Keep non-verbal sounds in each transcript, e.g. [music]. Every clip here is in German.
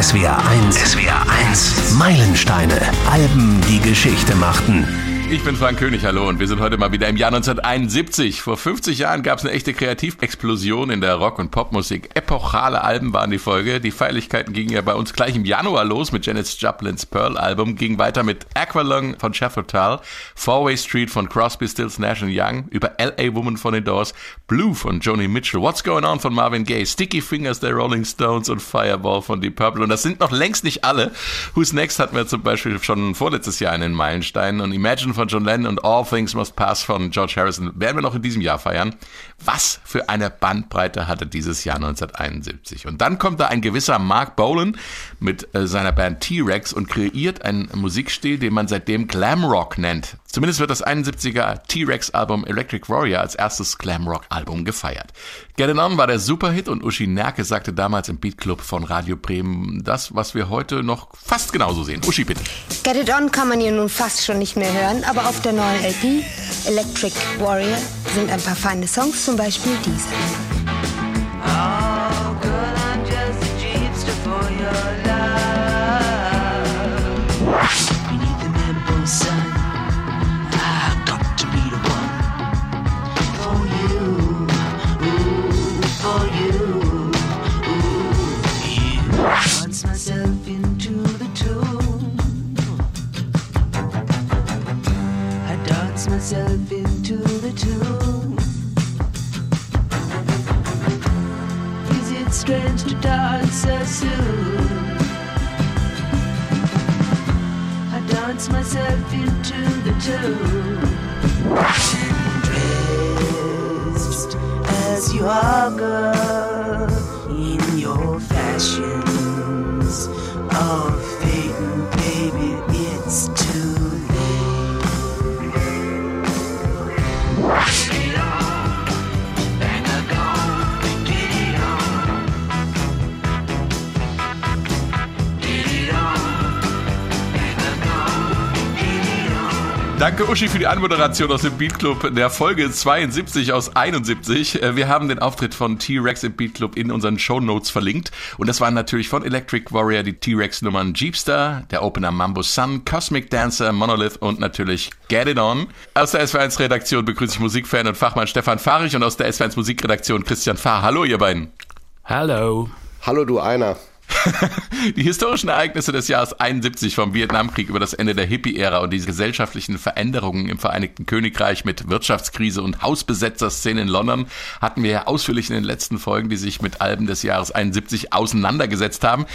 SWR 1. SWR 1. Meilensteine. Alben, die Geschichte machten. Ich bin Frank König, hallo, und wir sind heute mal wieder im Jahr 1971. Vor 50 Jahren gab es eine echte Kreativexplosion in der Rock- und Popmusik. Epochale Alben waren die Folge. Die Feierlichkeiten gingen ja bei uns gleich im Januar los mit Janis Joplins Pearl-Album, ging weiter mit Aqualung von Sheffield Four-Way Street von Crosby, Stills, Nash Young, über L.A. Woman von den Doors, Blue von Joni Mitchell, What's Going On von Marvin Gaye, Sticky Fingers der Rolling Stones und Fireball von Deep Purple. Und das sind noch längst nicht alle. Who's Next hatten wir zum Beispiel schon vorletztes Jahr in den Meilensteinen und Imagine von John Lennon und All Things Must Pass von George Harrison werden wir noch in diesem Jahr feiern. Was für eine Bandbreite hatte dieses Jahr 1971. Und dann kommt da ein gewisser Mark Bolan mit äh, seiner Band T-Rex und kreiert einen Musikstil, den man seitdem Glam Rock nennt. Zumindest wird das 71er T-Rex-Album Electric Warrior als erstes Glam-Rock-Album gefeiert. Get It On war der Superhit und Uschi Nerke sagte damals im Beat Club von Radio Bremen das, was wir heute noch fast genauso sehen. Uschi, bitte. Get It On kann man hier nun fast schon nicht mehr hören, aber auf der neuen LP Electric Warrior sind ein paar feine Songs, zum Beispiel diese. Oh, girl, I'm just a jeepster for your love. myself into the tomb. Dance so Danke Uschi für die Anmoderation aus dem Beat Club der Folge 72 aus 71. Äh, wir haben den Auftritt von T-Rex im Beat Club in unseren Show Notes verlinkt. Und das waren natürlich von Electric Warrior die T-Rex-Nummern Jeepstar, der Opener Mambo Sun, Cosmic Dancer, Monolith und natürlich Get It On. Aus der SW1 Redaktion begrüße ich Musikfan und Fachmann Stefan Fahrich und aus der SW1 Musikredaktion Christian Fahr. Hallo ihr beiden. Hallo. Hallo du einer. [laughs] Die historischen Ereignisse des Jahres 71 vom Vietnamkrieg über das Ende der Hippie-Ära und die gesellschaftlichen Veränderungen im Vereinigten Königreich mit Wirtschaftskrise und Hausbesetzerszene in London hatten wir ja ausführlich in den letzten Folgen, die sich mit Alben des Jahres 71 auseinandergesetzt haben.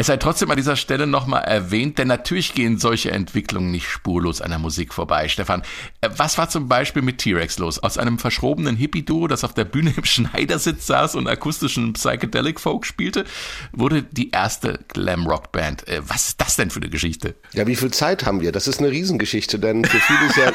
Es sei trotzdem an dieser Stelle nochmal erwähnt, denn natürlich gehen solche Entwicklungen nicht spurlos an der Musik vorbei. Stefan, äh, was war zum Beispiel mit T-Rex los? Aus einem verschrobenen Hippie-Duo, das auf der Bühne im [laughs] Schneidersitz saß und akustischen Psychedelic Folk spielte, wurde die erste Glam-Rock-Band. Äh, was ist das denn für eine Geschichte? Ja, wie viel Zeit haben wir? Das ist eine Riesengeschichte, denn für viele ist ja,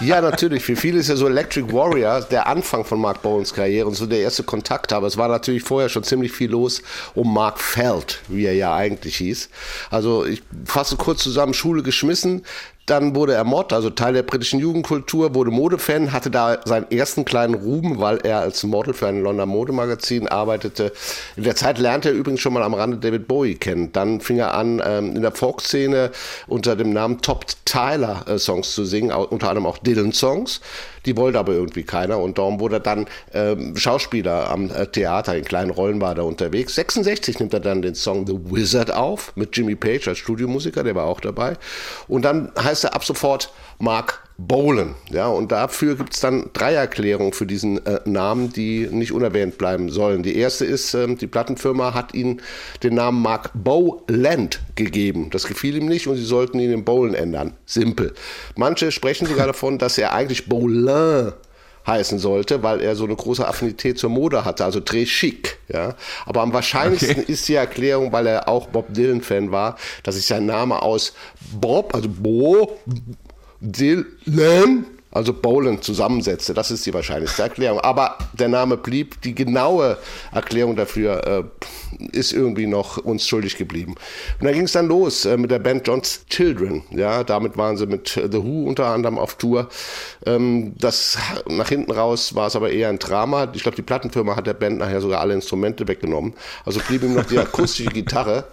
[laughs] ja natürlich, für viele ist ja so Electric Warrior der Anfang von Mark Bowens Karriere und so der erste Kontakt. Aber es war natürlich vorher schon ziemlich viel los um Mark Feld, wie er ja eigentlich hieß. Also ich fasse kurz zusammen, Schule geschmissen, dann wurde er Mod, also Teil der britischen Jugendkultur, wurde Modefan, hatte da seinen ersten kleinen Ruhm, weil er als Model für ein Londoner Modemagazin arbeitete. In der Zeit lernte er übrigens schon mal am Rande David Bowie kennen. Dann fing er an, ähm, in der Folkszene unter dem Namen Top Tyler äh, Songs zu singen, unter anderem auch Dylan-Songs. Die wollte aber irgendwie keiner und darum wurde dann ähm, Schauspieler am äh, Theater, in kleinen Rollen war er unterwegs. 66 nimmt er dann den Song The Wizard auf mit Jimmy Page als Studiomusiker, der war auch dabei. Und dann heißt er ab sofort Mark Bolan. Ja, und dafür gibt es dann drei Erklärungen für diesen äh, Namen, die nicht unerwähnt bleiben sollen. Die erste ist, ähm, die Plattenfirma hat ihm den Namen Mark Bowland gegeben. Das gefiel ihm nicht und sie sollten ihn in Bolan ändern. Simpel. Manche sprechen sogar [laughs] davon, dass er eigentlich Bolin heißen sollte, weil er so eine große Affinität zur Mode hatte, also très chic. Ja. Aber am wahrscheinlichsten okay. ist die Erklärung, weil er auch Bob Dylan-Fan war, dass sich sein Name aus Bob, also Bo, Dylan, also Boland zusammensetzte. Das ist die wahrscheinlichste Erklärung. Aber der Name blieb. Die genaue Erklärung dafür äh, ist irgendwie noch uns schuldig geblieben. Und da ging es dann los äh, mit der Band John's Children. Ja, damit waren sie mit The Who unter anderem auf Tour. Ähm, das nach hinten raus war es aber eher ein Drama. Ich glaube, die Plattenfirma hat der Band nachher sogar alle Instrumente weggenommen. Also blieb ihm noch die akustische Gitarre.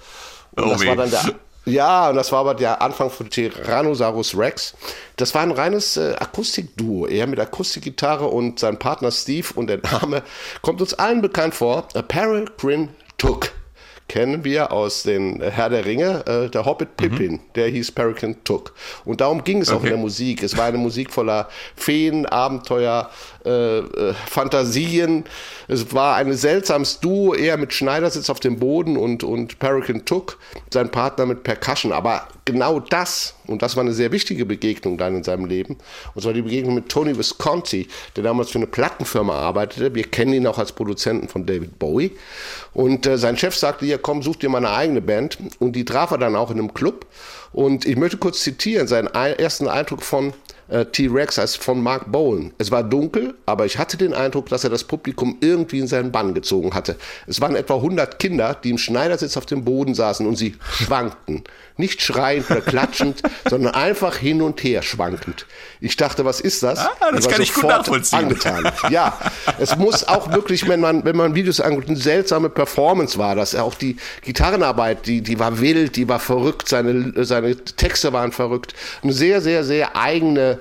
Und oh das war dann der ja, und das war aber der Anfang von Tyrannosaurus Rex. Das war ein reines äh, Akustikduo, er mit Akustikgitarre und sein Partner Steve und der Name kommt uns allen bekannt vor. Peregrine Took kennen wir aus den Herr der Ringe, äh, der Hobbit mhm. Pippin, mhm. der hieß Peregrine Took. Und darum ging es okay. auch in der Musik. Es war eine Musik voller Feen, Abenteuer, äh, äh, Fantasien. Es war ein seltsames Duo, eher mit Schneidersitz auf dem Boden und, und Peregrine Took, sein Partner mit Percussion. Aber genau das, und das war eine sehr wichtige Begegnung dann in seinem Leben, und zwar die Begegnung mit Tony Visconti, der damals für eine Plattenfirma arbeitete. Wir kennen ihn auch als Produzenten von David Bowie. Und äh, sein Chef sagte, ja komm, such dir mal eine eigene Band. Und die traf er dann auch in einem Club. Und ich möchte kurz zitieren, seinen ersten Eindruck von äh, T-Rex heißt von Mark Bowen. Es war dunkel, aber ich hatte den Eindruck, dass er das Publikum irgendwie in seinen Bann gezogen hatte. Es waren etwa 100 Kinder, die im Schneidersitz auf dem Boden saßen und sie schwankten. Nicht schreiend oder klatschend, [laughs] sondern einfach hin und her schwankend. Ich dachte, was ist das? Ah, das kann ich gut nachvollziehen. Angetan. Ja, es muss auch wirklich, wenn man, wenn man Videos anguckt, eine seltsame Performance war das. Auch die Gitarrenarbeit, die, die war wild, die war verrückt, seine, seine Texte waren verrückt. Eine sehr, sehr, sehr eigene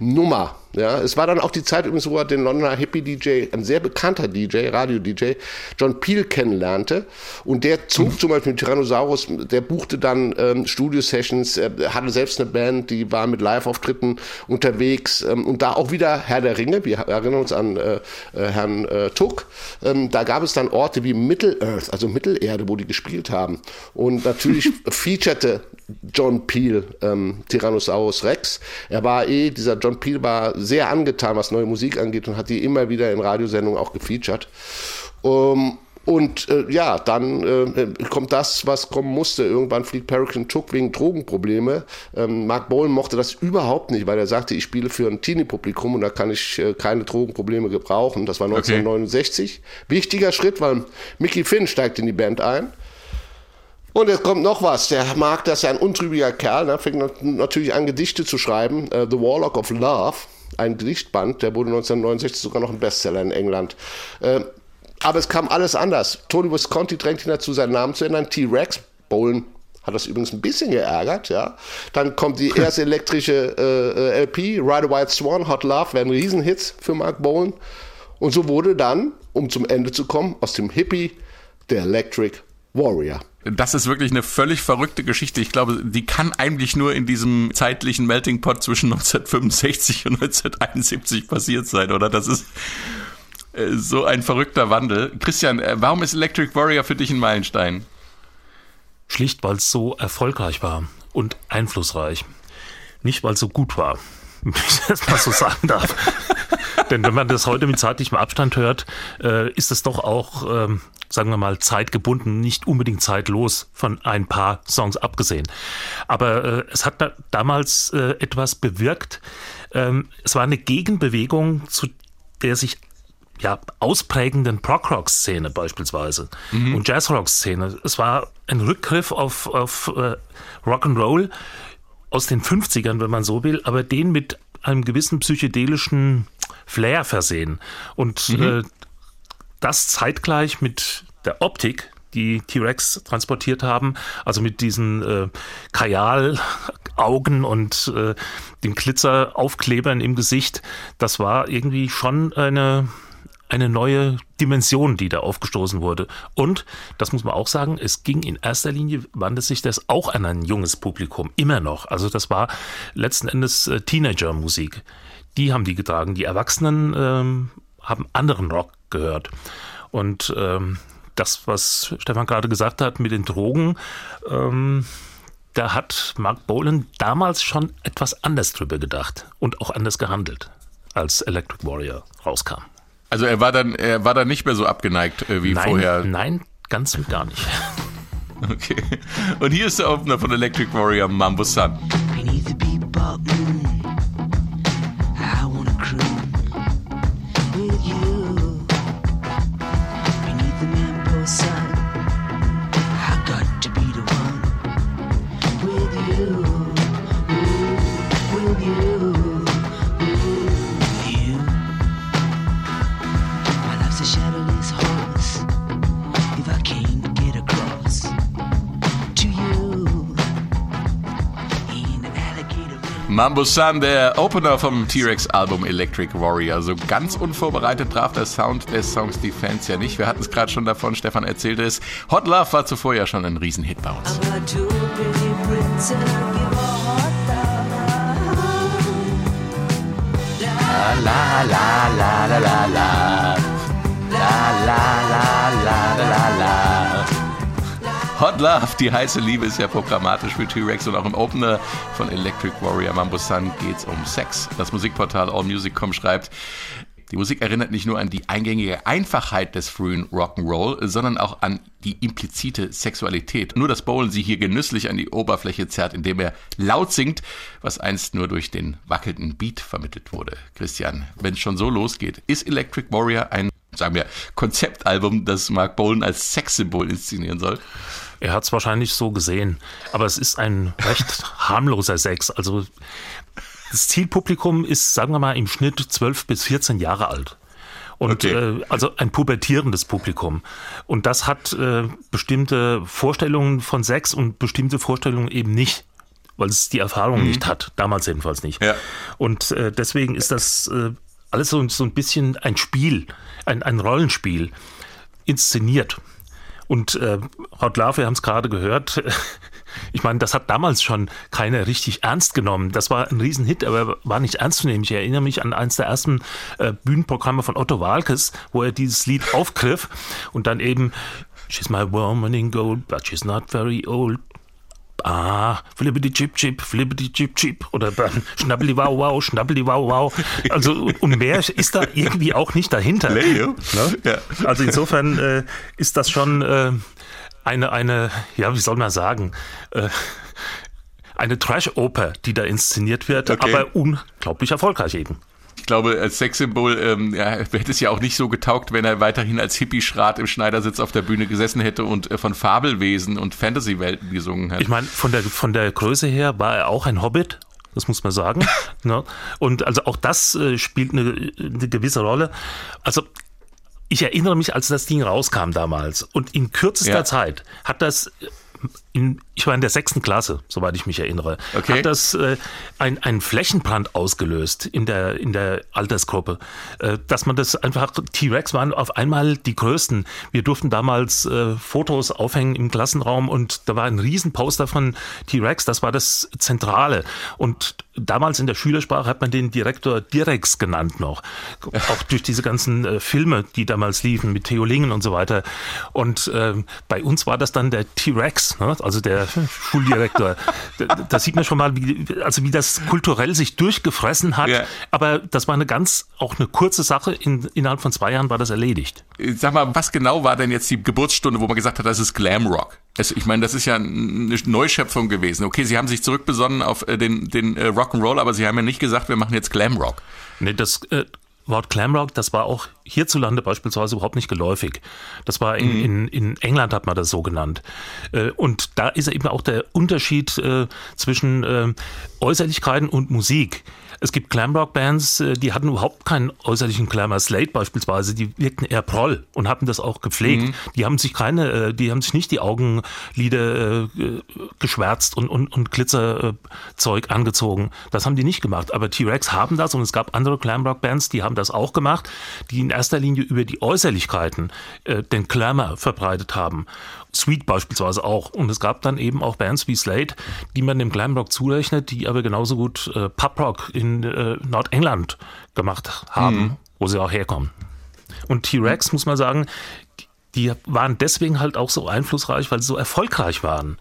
Nummer. Ja, es war dann auch die Zeit übrigens, wo er den Londoner Hippie-DJ, ein sehr bekannter DJ, Radio-DJ, John Peel kennenlernte. Und der zog mhm. zum Beispiel mit Tyrannosaurus, der buchte dann ähm, Studio-Sessions, er hatte selbst eine Band, die war mit Live-Auftritten unterwegs. Ähm, und da auch wieder Herr der Ringe, wir erinnern uns an äh, äh, Herrn äh, Tuck. Ähm, da gab es dann Orte wie Middle-Earth, also Mittelerde, wo die gespielt haben. Und natürlich [laughs] featurete John Peel ähm, Tyrannosaurus Rex. Er war eh, dieser John Peel war sehr angetan, was neue Musik angeht und hat die immer wieder in Radiosendungen auch gefeatured. Um, und äh, ja, dann äh, kommt das, was kommen musste. Irgendwann fliegt Peregrine Took wegen Drogenprobleme. Ähm, Mark Bowen mochte das überhaupt nicht, weil er sagte, ich spiele für ein Teenie-Publikum und da kann ich äh, keine Drogenprobleme gebrauchen. Das war 1969. Okay. Wichtiger Schritt, weil Mickey Finn steigt in die Band ein. Und jetzt kommt noch was. Der mag das ja ein untrübiger Kerl, ne? fängt natürlich an, Gedichte zu schreiben. Uh, The Warlock of Love, ein Gedichtband, der wurde 1969 sogar noch ein Bestseller in England. Uh, aber es kam alles anders. Tony Visconti drängt ihn dazu, seinen Namen zu ändern. T-Rex, Bowen hat das übrigens ein bisschen geärgert, ja. Dann kommt die [laughs] erste elektrische äh, LP, Ride a White Swan, Hot Love, werden Riesenhits für Mark Bowen. Und so wurde dann, um zum Ende zu kommen, aus dem Hippie der Electric Warrior. Das ist wirklich eine völlig verrückte Geschichte. Ich glaube, die kann eigentlich nur in diesem zeitlichen Melting Pot zwischen [laughs] 1965 und 1971 passiert sein, oder? Das ist äh, so ein verrückter Wandel. Christian, äh, warum ist Electric Warrior für dich ein Meilenstein? Schlicht, weil es so erfolgreich war und einflussreich. Nicht, weil es so gut war, [laughs] wenn ich das mal so sagen darf. Denn wenn man das heute mit zeitlichem Abstand hört, äh, ist es doch auch ähm, sagen wir mal, zeitgebunden, nicht unbedingt zeitlos von ein paar Songs abgesehen. Aber äh, es hat da damals äh, etwas bewirkt. Ähm, es war eine Gegenbewegung zu der sich ja, ausprägenden Prog-Rock-Szene beispielsweise mhm. und Jazz-Rock-Szene. Es war ein Rückgriff auf, auf äh, Rock'n'Roll aus den 50ern, wenn man so will, aber den mit einem gewissen psychedelischen Flair versehen. Und mhm. äh, das zeitgleich mit der Optik, die T-Rex transportiert haben, also mit diesen äh, Kajal-Augen und äh, den Glitzeraufklebern im Gesicht, das war irgendwie schon eine, eine neue Dimension, die da aufgestoßen wurde. Und, das muss man auch sagen, es ging in erster Linie, wandte sich das auch an ein junges Publikum, immer noch. Also das war letzten Endes äh, Teenager-Musik. Die haben die getragen. Die Erwachsenen ähm, haben anderen Rock gehört. Und ähm, das, was Stefan gerade gesagt hat mit den Drogen, ähm, da hat Mark Bolan damals schon etwas anders drüber gedacht und auch anders gehandelt, als Electric Warrior rauskam. Also er war dann, er war dann nicht mehr so abgeneigt äh, wie nein, vorher. Nein, ganz und gar nicht. [laughs] Okay. Und hier ist der Opener von Electric Warrior Mambo Sun. to you. Mambo Sun, der Opener vom T-Rex-Album Electric Warrior. So ganz unvorbereitet traf der Sound des Songs die Fans ja nicht. Wir hatten es gerade schon davon, Stefan erzählte es. Hot Love war zuvor ja schon ein Riesenhit bei uns. La la la Love, die heiße Liebe ist ja programmatisch für T-Rex und auch im Opener von Electric Warrior Mambo Sun geht's um Sex. Das Musikportal AllMusic.com schreibt, die Musik erinnert nicht nur an die eingängige Einfachheit des frühen Rock'n'Roll, sondern auch an die implizite Sexualität. Nur dass Bowen sie hier genüsslich an die Oberfläche zerrt, indem er laut singt, was einst nur durch den wackelnden Beat vermittelt wurde. Christian, wenn es schon so losgeht, ist Electric Warrior ein, sagen wir, Konzeptalbum, das Mark Bowen als Sexsymbol inszenieren soll? Er hat es wahrscheinlich so gesehen, aber es ist ein recht harmloser Sex. Also das Zielpublikum ist, sagen wir mal, im Schnitt 12 bis 14 Jahre alt. Und okay. äh, also ein pubertierendes Publikum. Und das hat äh, bestimmte Vorstellungen von Sex und bestimmte Vorstellungen eben nicht weil es die Erfahrung mhm. nicht hat, damals jedenfalls nicht. Ja. Und äh, deswegen ist das äh, alles so, so ein bisschen ein Spiel, ein, ein Rollenspiel, inszeniert. Und äh, Hot Love, wir haben es gerade gehört, [laughs] ich meine, das hat damals schon keiner richtig ernst genommen. Das war ein Riesenhit, aber war nicht ernst zu nehmen. Ich erinnere mich an eines der ersten äh, Bühnenprogramme von Otto Walkes, wo er dieses Lied aufgriff und dann eben She's my woman in gold, but she's not very old. Ah, flippity chip chip, flippity chip chip oder schnappeli wow wow, schnappeli wow wow. Also und mehr ist da irgendwie auch nicht dahinter. Ne? Ja. Also insofern äh, ist das schon äh, eine eine, ja wie soll man sagen, äh, eine Trash-Oper, die da inszeniert wird, okay. aber unglaublich erfolgreich eben ich glaube, als Sexsymbol ähm, ja, [laughs] hätte es ja auch nicht so getaugt, wenn er weiterhin als Hippie-Schrat im Schneidersitz auf der Bühne gesessen hätte und äh, von Fabelwesen und Fantasy-Welten gesungen hätte. Ich meine, von der, von der Größe her war er auch ein Hobbit. Das muss man sagen. [laughs] ne? Und also auch das äh, spielt eine, eine gewisse Rolle. Also ich erinnere mich, als das Ding rauskam damals und in kürzester ja. Zeit hat das in, ich war in der sechsten Klasse, soweit ich mich erinnere, okay. hat das äh, ein, ein Flächenbrand ausgelöst in der, in der Altersgruppe. Äh, dass man das einfach, T-Rex waren auf einmal die größten. Wir durften damals äh, Fotos aufhängen im Klassenraum und da war ein Riesenposter von T-Rex, das war das Zentrale. Und damals in der Schülersprache hat man den Direktor Direx genannt noch. [laughs] Auch durch diese ganzen äh, Filme, die damals liefen mit Theo Lingen und so weiter. Und äh, bei uns war das dann der T-Rex, ne? Also der Schuldirektor. da, sieht man schon mal, wie, also wie das kulturell sich durchgefressen hat. Ja. Aber das war eine ganz, auch eine kurze Sache. In, innerhalb von zwei Jahren war das erledigt. Sag mal, was genau war denn jetzt die Geburtsstunde, wo man gesagt hat, das ist Glamrock? Es, ich meine, das ist ja eine Neuschöpfung gewesen. Okay, sie haben sich zurückbesonnen auf den, den Rock'n'Roll, aber sie haben ja nicht gesagt, wir machen jetzt Glamrock. Nee, das äh, Wort Glamrock, das war auch hierzulande beispielsweise überhaupt nicht geläufig. Das war in, mhm. in, in England hat man das so genannt. Äh, und da ist eben auch der Unterschied äh, zwischen äh, Äußerlichkeiten und Musik. Es gibt Glamrock-Bands, äh, die hatten überhaupt keinen äußerlichen Glamour. Slate beispielsweise, die wirkten eher proll und hatten das auch gepflegt. Mhm. Die haben sich keine, äh, die haben sich nicht die Augenlider äh, geschwärzt und, und, und Glitzerzeug angezogen. Das haben die nicht gemacht. Aber T-Rex haben das und es gab andere Glamrock-Bands, die haben das auch gemacht, die in erster Linie über die Äußerlichkeiten den Glamour verbreitet haben. Sweet beispielsweise auch. Und es gab dann eben auch Bands wie Slate, die man dem Glamrock zurechnet, die aber genauso gut äh, Pubrock in äh, Nordengland gemacht haben, mhm. wo sie auch herkommen. Und T-Rex, muss man sagen, die waren deswegen halt auch so einflussreich, weil sie so erfolgreich waren.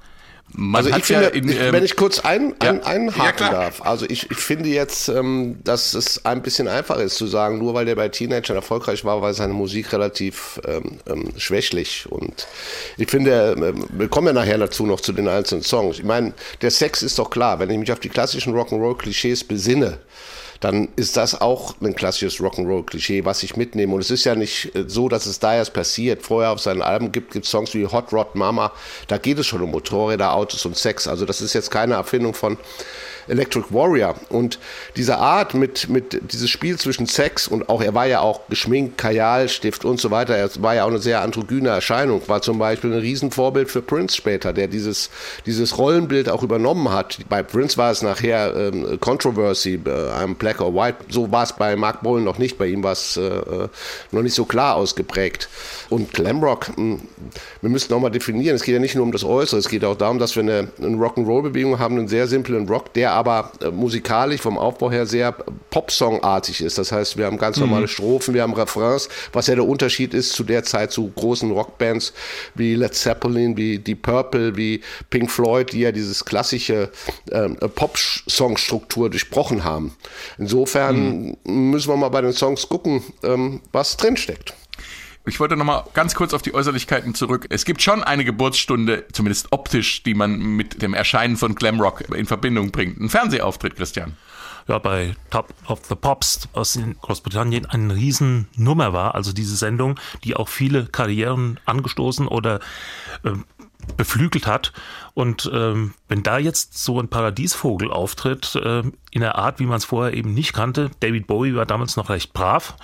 Man also ich finde, ja in, ähm, wenn ich kurz ein, ein, ja. einhaken ja, darf, also ich, ich finde jetzt, ähm, dass es ein bisschen einfacher ist zu sagen, nur weil der bei Teenagern erfolgreich war, war seine Musik relativ ähm, ähm, schwächlich und ich finde, ähm, wir kommen ja nachher dazu noch zu den einzelnen Songs. Ich meine, der Sex ist doch klar, wenn ich mich auf die klassischen Rock'n'Roll-Klischees besinne, dann ist das auch ein klassisches Rock'n'Roll-Klischee, was ich mitnehme. Und es ist ja nicht äh, so, dass es da erst passiert. Vorher auf seinen Alben gibt es Songs wie Hot Rod Mama, da geht es schon um Motorräder, Autos und Sex. Also das ist jetzt keine Erfindung von Electric Warrior. Und diese Art mit, mit dieses Spiel zwischen Sex und auch, er war ja auch geschminkt, Kajalstift und so weiter, er war ja auch eine sehr androgyne Erscheinung, war zum Beispiel ein Riesenvorbild für Prince später, der dieses, dieses Rollenbild auch übernommen hat. Bei Prince war es nachher ähm, Controversy, äh, I'm black or white, so war es bei Mark Bolan noch nicht, bei ihm war es äh, äh, noch nicht so klar ausgeprägt. Und Glamrock, mh, hm, wir müssen auch mal definieren, es geht ja nicht nur um das Äußere, es geht auch darum, dass wir eine, eine Rock'n'Roll-Bewegung haben, einen sehr simplen Rock, der aber äh, musikalisch vom Aufbau her sehr Popsong-artig ist. Das heißt, wir haben ganz normale mhm. Strophen, wir haben Refrains, was ja der Unterschied ist zu der Zeit zu großen Rockbands wie Led Zeppelin, wie Deep Purple, wie Pink Floyd, die ja dieses klassische äh, Pop-Song-Struktur durchbrochen haben. Insofern mhm. müssen wir mal bei den Songs gucken, ähm, was drinsteckt. Ich wollte noch mal ganz kurz auf die Äußerlichkeiten zurück. Es gibt schon eine Geburtsstunde, zumindest optisch, die man mit dem Erscheinen von Glamrock in Verbindung bringt. Ein Fernsehauftritt, Christian. Ja, bei Top of the Pops aus Großbritannien eine Riesennummer war. Also diese Sendung, die auch viele Karrieren angestoßen oder äh, beflügelt hat. Und ähm, wenn da jetzt so ein Paradiesvogel auftritt, äh, in der Art, wie man es vorher eben nicht kannte, David Bowie war damals noch recht brav,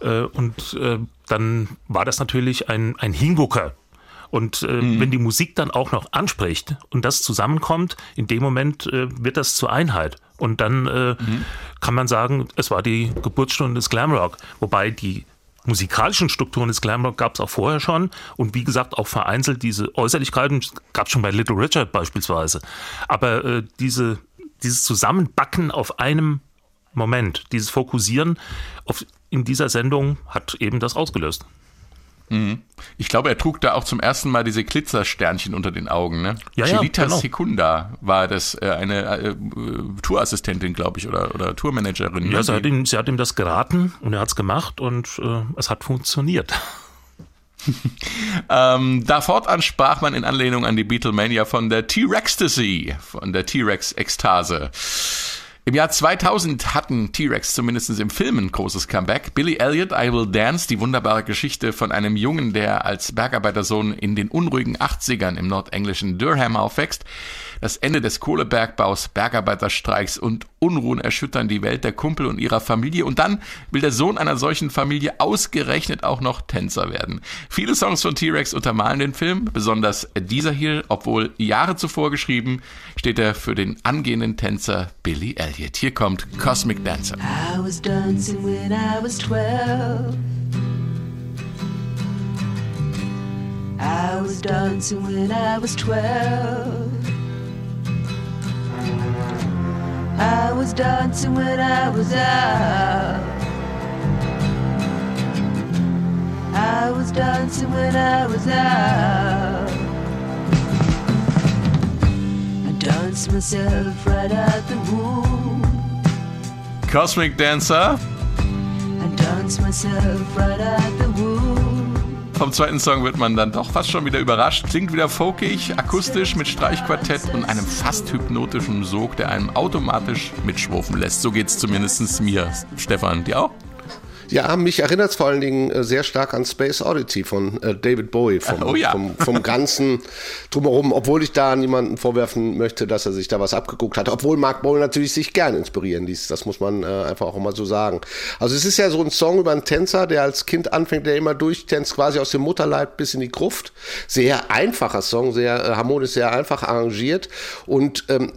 äh, und äh, dann war das natürlich ein, ein Hingucker. Und äh, mhm. wenn die Musik dann auch noch anspricht und das zusammenkommt, in dem Moment äh, wird das zur Einheit. Und dann äh, mhm. kann man sagen, es war die Geburtsstunde des Glamrock. Wobei die musikalischen Strukturen des Glamrock gab es auch vorher schon und wie gesagt auch vereinzelt diese Äußerlichkeiten gab es schon bei Little Richard beispielsweise. Aber äh, diese, dieses Zusammenbacken auf einem Moment, dieses Fokussieren auf, in dieser Sendung hat eben das ausgelöst. Mhm. Ich glaube, er trug da auch zum ersten Mal diese Glitzersternchen unter den Augen. Ne? Ja, Chilita ja, genau. Secunda war das äh, eine äh, Tourassistentin, glaube ich, oder, oder Tourmanagerin. Ja, ne? sie hat, ihm, sie hat ihm das geraten und er hat es gemacht und äh, es hat funktioniert. [laughs] ähm, da fortan sprach man in Anlehnung an die Beatlemania von der T-Rextasy, von der T-Rex-Ekstase. Im Jahr 2000 hatten T-Rex zumindest im Film ein großes Comeback. Billy Elliot, I Will Dance, die wunderbare Geschichte von einem Jungen, der als Bergarbeitersohn in den unruhigen 80ern im nordenglischen Durham aufwächst. Das Ende des Kohlebergbaus, Bergarbeiterstreiks und Unruhen erschüttern die Welt der Kumpel und ihrer Familie. Und dann will der Sohn einer solchen Familie ausgerechnet auch noch Tänzer werden. Viele Songs von T-Rex untermalen den Film, besonders dieser hier, obwohl Jahre zuvor geschrieben, steht er für den angehenden Tänzer Billy Elliot. Hier kommt Cosmic Dancer. I was dancing when I was 12. I was dancing when I was 12. I was dancing when I was out. I was dancing when I was out. I danced myself right out the womb. Cosmic Dancer. I danced myself right out the womb. Vom zweiten Song wird man dann doch fast schon wieder überrascht. Klingt wieder folkig, akustisch mit Streichquartett und einem fast hypnotischen Sog, der einem automatisch mitschwurfen lässt. So geht's zumindest mir. Stefan, dir auch? Ja, mich erinnert es vor allen Dingen äh, sehr stark an Space Oddity von äh, David Bowie, vom, [laughs] oh ja. vom, vom ganzen drumherum, obwohl ich da niemanden vorwerfen möchte, dass er sich da was abgeguckt hat, obwohl Mark Bowie natürlich sich gern inspirieren ließ, das muss man äh, einfach auch mal so sagen. Also es ist ja so ein Song über einen Tänzer, der als Kind anfängt, der immer durchtänzt, quasi aus dem Mutterleib bis in die Gruft. Sehr einfacher Song, sehr äh, harmonisch, sehr einfach arrangiert und ähm,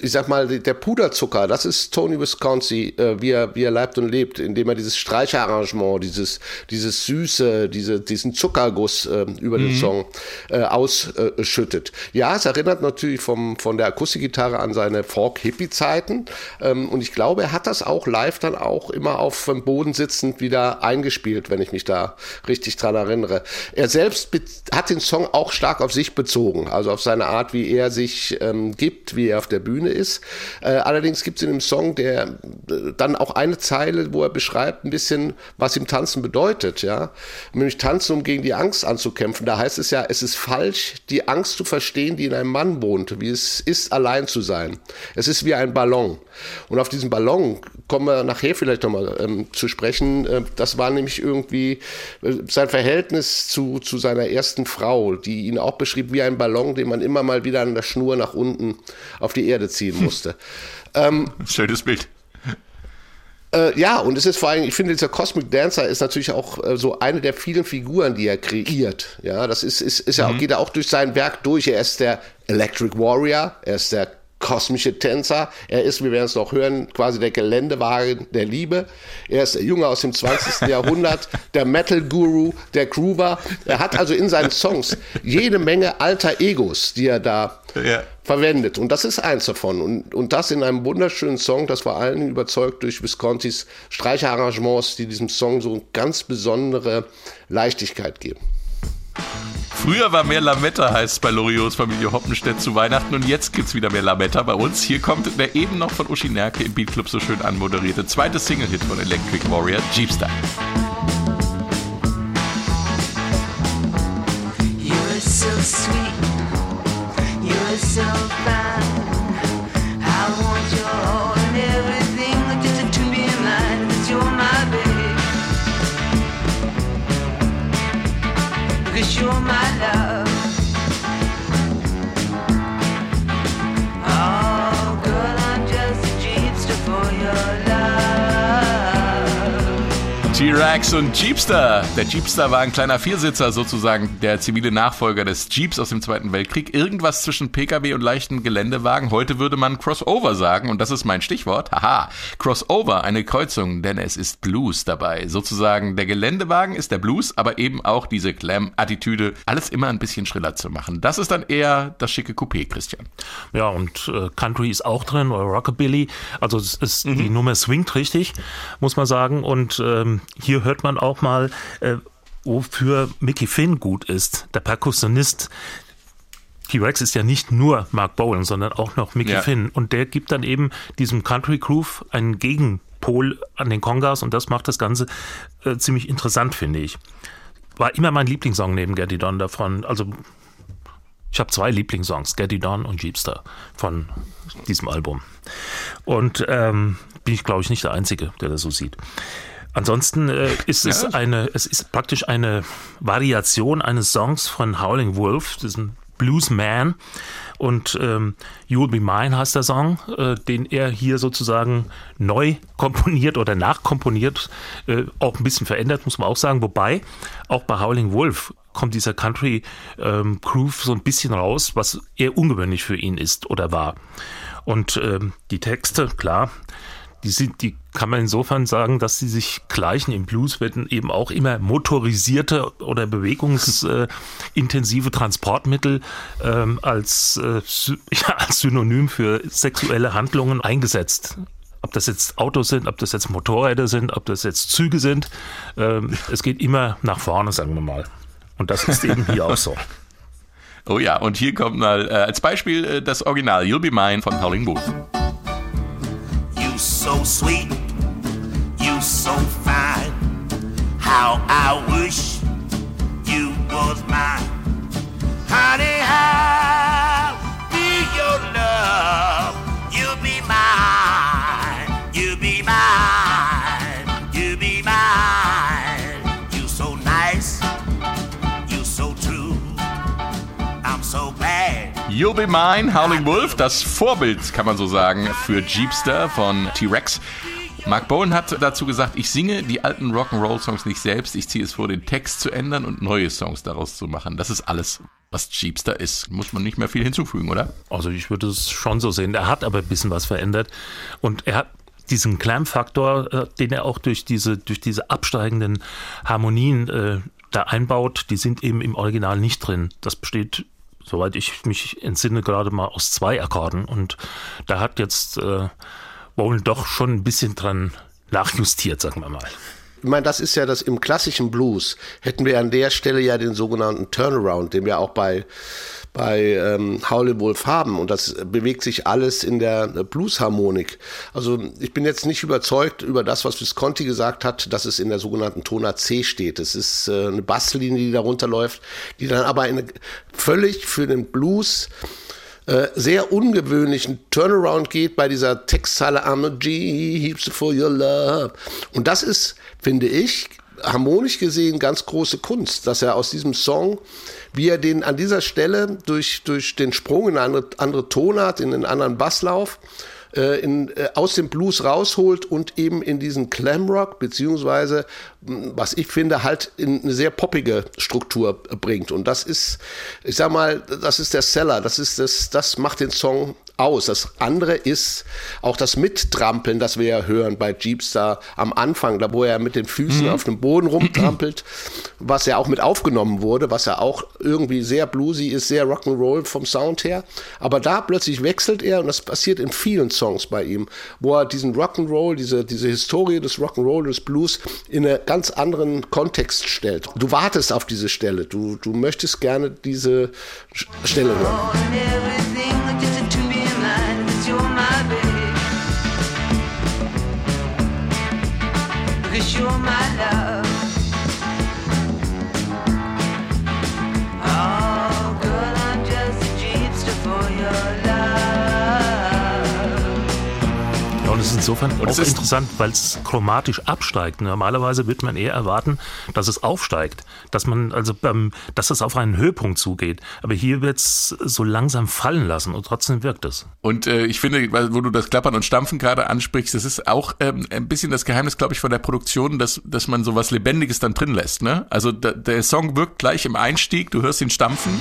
ich sag mal, der Puderzucker, das ist Tony Visconti, äh, wie, er, wie er leibt und lebt, indem er dieses Streich Arrangement, dieses, dieses Süße, diese, diesen Zuckerguss äh, über mhm. den Song äh, ausschüttet. Ja, es erinnert natürlich vom, von der Akustikgitarre an seine Folk-Hippie-Zeiten. Ähm, und ich glaube, er hat das auch live dann auch immer auf dem Boden sitzend wieder eingespielt, wenn ich mich da richtig dran erinnere. Er selbst hat den Song auch stark auf sich bezogen, also auf seine Art, wie er sich ähm, gibt, wie er auf der Bühne ist. Äh, allerdings gibt es in dem Song der äh, dann auch eine Zeile, wo er beschreibt ein bisschen, was ihm Tanzen bedeutet, ja. Nämlich Tanzen, um gegen die Angst anzukämpfen. Da heißt es ja, es ist falsch, die Angst zu verstehen, die in einem Mann wohnt, wie es ist, allein zu sein. Es ist wie ein Ballon. Und auf diesen Ballon kommen wir nachher vielleicht nochmal ähm, zu sprechen. Äh, das war nämlich irgendwie äh, sein Verhältnis zu, zu seiner ersten Frau, die ihn auch beschrieb wie ein Ballon, den man immer mal wieder an der Schnur nach unten auf die Erde ziehen [laughs] musste. ähm, Schönes Bild. Äh, ja, und es ist vor allem, ich finde, dieser Cosmic Dancer ist natürlich auch äh, so eine der vielen Figuren, die er kreiert. Ja, das ist, ist, ist mhm. ja auch, geht er auch durch sein Werk durch. Er ist der Electric Warrior, er ist der kosmische Tänzer. Er ist, wir werden es noch hören, quasi der Geländewagen der Liebe. Er ist der Junge aus dem 20. [laughs] Jahrhundert, der Metal-Guru, der Groover. Er hat also in seinen Songs jede Menge alter Egos, die er da ja. verwendet. Und das ist eins davon. Und, und das in einem wunderschönen Song, das vor allen Dingen überzeugt durch Viscontis Streicherarrangements, die diesem Song so eine ganz besondere Leichtigkeit geben. Früher war mehr Lametta, heißt es bei Loriots Familie Hoppenstedt zu Weihnachten und jetzt gibt es wieder mehr Lametta bei uns. Hier kommt der eben noch von Uschi Nerke im Beatclub so schön anmoderierte zweite Single-Hit von Electric Warrior, Jeepstar. You're so sweet, you're so fine. You're my T-Rex und Jeepster. Der Jeepster war ein kleiner Viersitzer sozusagen, der zivile Nachfolger des Jeeps aus dem Zweiten Weltkrieg. Irgendwas zwischen Pkw und leichten Geländewagen. Heute würde man Crossover sagen und das ist mein Stichwort. Haha, Crossover, eine Kreuzung, denn es ist Blues dabei. Sozusagen der Geländewagen ist der Blues, aber eben auch diese Glam-Attitüde, alles immer ein bisschen schriller zu machen. Das ist dann eher das schicke Coupé, Christian. Ja, und äh, Country ist auch drin oder Rockabilly. Also es ist, mhm. die Nummer swingt richtig, muss man sagen. Und ähm, hier hört man auch mal, äh, wofür Mickey Finn gut ist, der Perkussionist. T-Rex ist ja nicht nur Mark Bowen, sondern auch noch Mickey ja. Finn. Und der gibt dann eben diesem Country Groove einen Gegenpol an den Congas und das macht das Ganze äh, ziemlich interessant, finde ich. War immer mein Lieblingssong neben Getty Don davon. Also ich habe zwei Lieblingssongs, Getty Don und Jeepster von diesem Album. Und ähm, bin ich, glaube ich, nicht der Einzige, der das so sieht. Ansonsten äh, ist es eine, es ist praktisch eine Variation eines Songs von Howling Wolf, diesem Bluesman. Und ähm, You'll Be Mine heißt der Song, äh, den er hier sozusagen neu komponiert oder nachkomponiert, äh, auch ein bisschen verändert, muss man auch sagen. Wobei auch bei Howling Wolf kommt dieser Country ähm, Groove so ein bisschen raus, was eher ungewöhnlich für ihn ist oder war. Und ähm, die Texte, klar, die sind, die kann man insofern sagen, dass sie sich gleichen. Im Blues werden eben auch immer motorisierte oder bewegungsintensive Transportmittel ähm, als, äh, [laughs] ja, als Synonym für sexuelle Handlungen eingesetzt. Ob das jetzt Autos sind, ob das jetzt Motorräder sind, ob das jetzt Züge sind. Ähm, es geht immer nach vorne, sagen wir mal. Und das ist eben hier auch so. [laughs] Oh ja, und hier kommt mal äh, als Beispiel äh, das Original You'll Be Mine von Howling Wolf. So sweet you so fine. How I wish you was mine. Honey, You'll Be Mine, Howling Wolf, das Vorbild, kann man so sagen, für Jeepster von T-Rex. Mark Bowen hat dazu gesagt, ich singe die alten Rock'n'Roll-Songs nicht selbst, ich ziehe es vor, den Text zu ändern und neue Songs daraus zu machen. Das ist alles, was Cheapster ist. Muss man nicht mehr viel hinzufügen, oder? Also ich würde es schon so sehen. Er hat aber ein bisschen was verändert und er hat diesen Clam-Faktor, äh, den er auch durch diese, durch diese absteigenden Harmonien äh, da einbaut, die sind eben im Original nicht drin. Das besteht soweit ich mich entsinne, gerade mal aus zwei Akkorden. Und da hat jetzt äh, wohl doch schon ein bisschen dran nachjustiert, sagen wir mal. Ich meine, das ist ja das im klassischen Blues, hätten wir an der Stelle ja den sogenannten Turnaround, den wir auch bei bei ähm, Howlin' Wolf haben. Und das bewegt sich alles in der Bluesharmonik. Also ich bin jetzt nicht überzeugt über das, was Visconti gesagt hat, dass es in der sogenannten Tonart C steht. Es ist äh, eine Basslinie, die darunter läuft, die dann aber eine völlig für den Blues äh, sehr ungewöhnlichen Turnaround geht bei dieser Textzeile I'm a G, heaps for your love. Und das ist, finde ich, harmonisch gesehen ganz große Kunst, dass er aus diesem Song, wie er den an dieser Stelle durch, durch den Sprung in eine andere, andere Tonart, in einen anderen Basslauf, äh, in, äh, aus dem Blues rausholt und eben in diesen Clamrock, beziehungsweise, was ich finde, halt in eine sehr poppige Struktur bringt. Und das ist, ich sag mal, das ist der Seller, das ist das, das macht den Song aus. Das andere ist auch das Mittrampeln, das wir ja hören bei Jeepstar am Anfang, da wo er mit den Füßen mhm. auf dem Boden rumtrampelt, was ja auch mit aufgenommen wurde, was ja auch irgendwie sehr bluesy ist, sehr Rock'n'Roll vom Sound her. Aber da plötzlich wechselt er und das passiert in vielen Songs bei ihm, wo er diesen Rock'n'Roll, diese, diese Historie des Rock'n'Roll, des Blues in einen ganz anderen Kontext stellt. Du wartest auf diese Stelle, du, du möchtest gerne diese Stelle hören. you're my love. Insofern und auch interessant, weil es chromatisch absteigt. Normalerweise wird man eher erwarten, dass es aufsteigt, dass man also beim, dass es auf einen Höhepunkt zugeht. Aber hier wird es so langsam fallen lassen und trotzdem wirkt es. Und äh, ich finde, wo du das Klappern und Stampfen gerade ansprichst, das ist auch ähm, ein bisschen das Geheimnis, glaube ich, von der Produktion, dass, dass man so was Lebendiges dann drin lässt. Ne? Also da, der Song wirkt gleich im Einstieg, du hörst ihn stampfen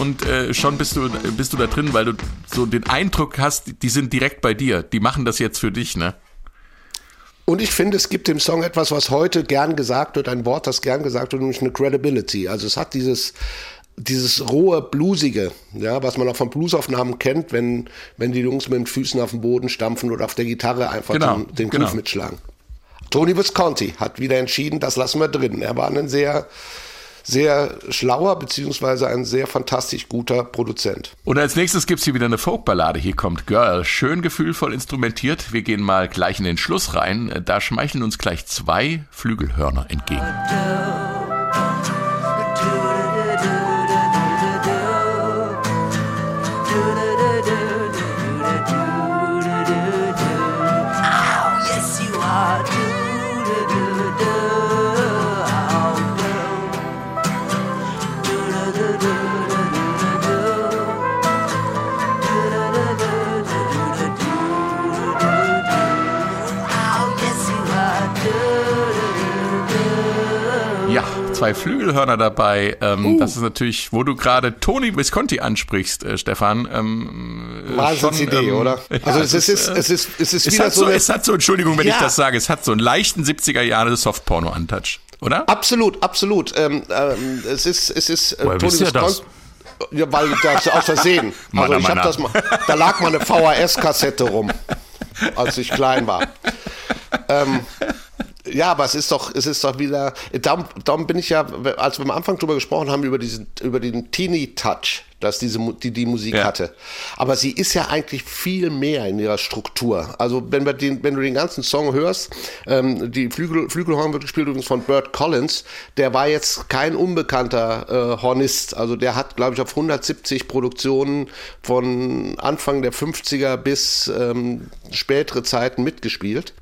und äh, schon bist du, bist du da drin, weil du so den Eindruck hast, die sind direkt bei dir. Die machen das jetzt für dich, ne? Und ich finde, es gibt dem Song etwas, was heute gern gesagt wird, ein Wort, das gern gesagt wird, nämlich eine Credibility. Also es hat dieses, dieses rohe, bluesige, ja, was man auch von Bluesaufnahmen kennt, wenn, wenn die Jungs mit den Füßen auf dem Boden stampfen oder auf der Gitarre einfach genau, den, den genau. Groove mitschlagen. Tony Visconti hat wieder entschieden, das lassen wir drin. Er war ein sehr sehr schlauer beziehungsweise ein sehr fantastisch guter Produzent. Und als nächstes gibt es hier wieder eine Folkballade. Hier kommt Girl, schön gefühlvoll instrumentiert. Wir gehen mal gleich in den Schluss rein. Da schmeicheln uns gleich zwei Flügelhörner entgegen. Zwei Flügelhörner dabei. Ähm, uh. Das ist natürlich, wo du gerade Tony Visconti ansprichst, äh, Stefan. Ähm, Wahnsinnsidee, ähm, oder? [laughs] Also ja, es, ist, es, ist, es ist, es ist wieder so, so es hat so, Entschuldigung, wenn ja. ich das sage, es hat so einen leichten 70er Jahre Softporno-Antouch, oder? Absolut, absolut. Ähm, ähm, es ist, es ist äh, Woher Tony Visconti. Das? Ja, weil das aus Versehen. [laughs] Also ich habe das mal, da lag mal eine VHS-Kassette rum, als ich klein war. ähm, ja, aber es ist doch, es ist doch wieder, darum, darum bin ich ja, als wir am Anfang drüber gesprochen haben, über diesen, über den Teeny-Touch, dass diese die, die Musik ja. hatte. Aber sie ist ja eigentlich viel mehr in ihrer Struktur. Also wenn, wir den, wenn du den ganzen Song hörst, ähm, die Flügel, Flügelhorn wird gespielt übrigens von Burt Collins, der war jetzt kein unbekannter äh, Hornist. Also der hat, glaube ich, auf 170 Produktionen von Anfang der 50er bis ähm, spätere Zeiten mitgespielt.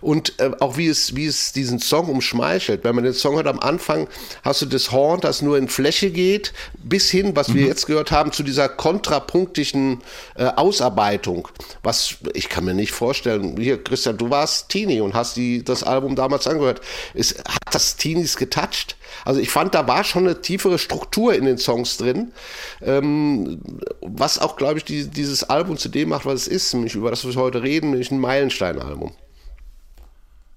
Und äh, auch wie es, wie es diesen Song umschmeichelt. Wenn man den Song hört am Anfang, hast du das Horn, das nur in Fläche geht, bis hin, was mhm. wir jetzt gehört gehört haben, zu dieser kontrapunktischen äh, Ausarbeitung. Was ich kann mir nicht vorstellen. Hier, Christian, du warst Teenie und hast die, das Album damals angehört. Ist, hat das Teenies getoucht? Also ich fand, da war schon eine tiefere Struktur in den Songs drin, ähm, was auch, glaube ich, die, dieses Album zu dem macht, was es ist, nämlich über das wir heute reden, nämlich ein Meilenstein-Album.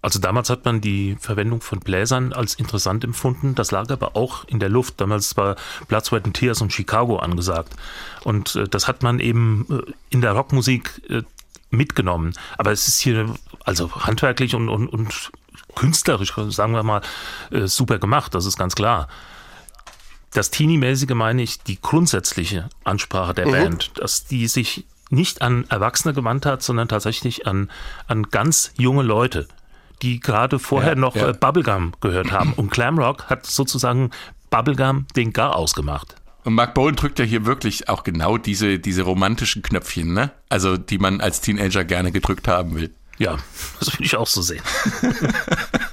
Also damals hat man die Verwendung von Bläsern als interessant empfunden. Das lag aber auch in der Luft. Damals war Sweat and Tears und Chicago angesagt. Und äh, das hat man eben äh, in der Rockmusik äh, mitgenommen. Aber es ist hier also handwerklich und, und, und künstlerisch, sagen wir mal, äh, super gemacht, das ist ganz klar. Das Teenie-mäßige meine ich die grundsätzliche Ansprache der mhm. Band, dass die sich nicht an Erwachsene gewandt hat, sondern tatsächlich an, an ganz junge Leute, die gerade vorher ja, noch ja. Äh, Bubblegum gehört haben. Und Glamrock hat sozusagen Bubblegum den Gar ausgemacht. Und Mark Bowen drückt ja hier wirklich auch genau diese, diese romantischen Knöpfchen, ne? Also, die man als Teenager gerne gedrückt haben will. Ja, [laughs] das würde ich auch so sehen. [laughs]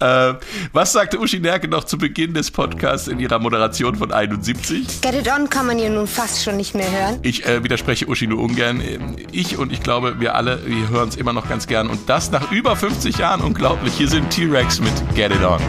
äh, was sagte Uschi Nerke noch zu Beginn des Podcasts in ihrer Moderation von 71? Get It On kann man hier nun fast schon nicht mehr hören. Ich äh, widerspreche Uschi nur ungern. Ich und ich glaube, wir alle, wir hören es immer noch ganz gern. Und das nach über 50 Jahren. Unglaublich. Hier sind T-Rex mit Get It On.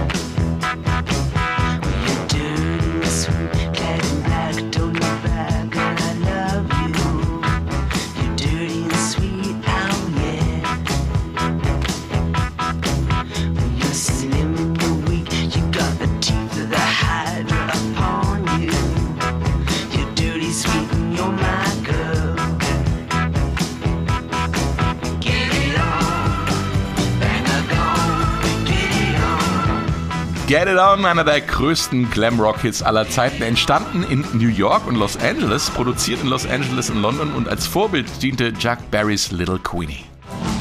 Get It On, einer der größten Glam-Rock-Hits aller Zeiten, entstanden in New York und Los Angeles, produziert in Los Angeles und London und als Vorbild diente Jack Barrys Little Queenie.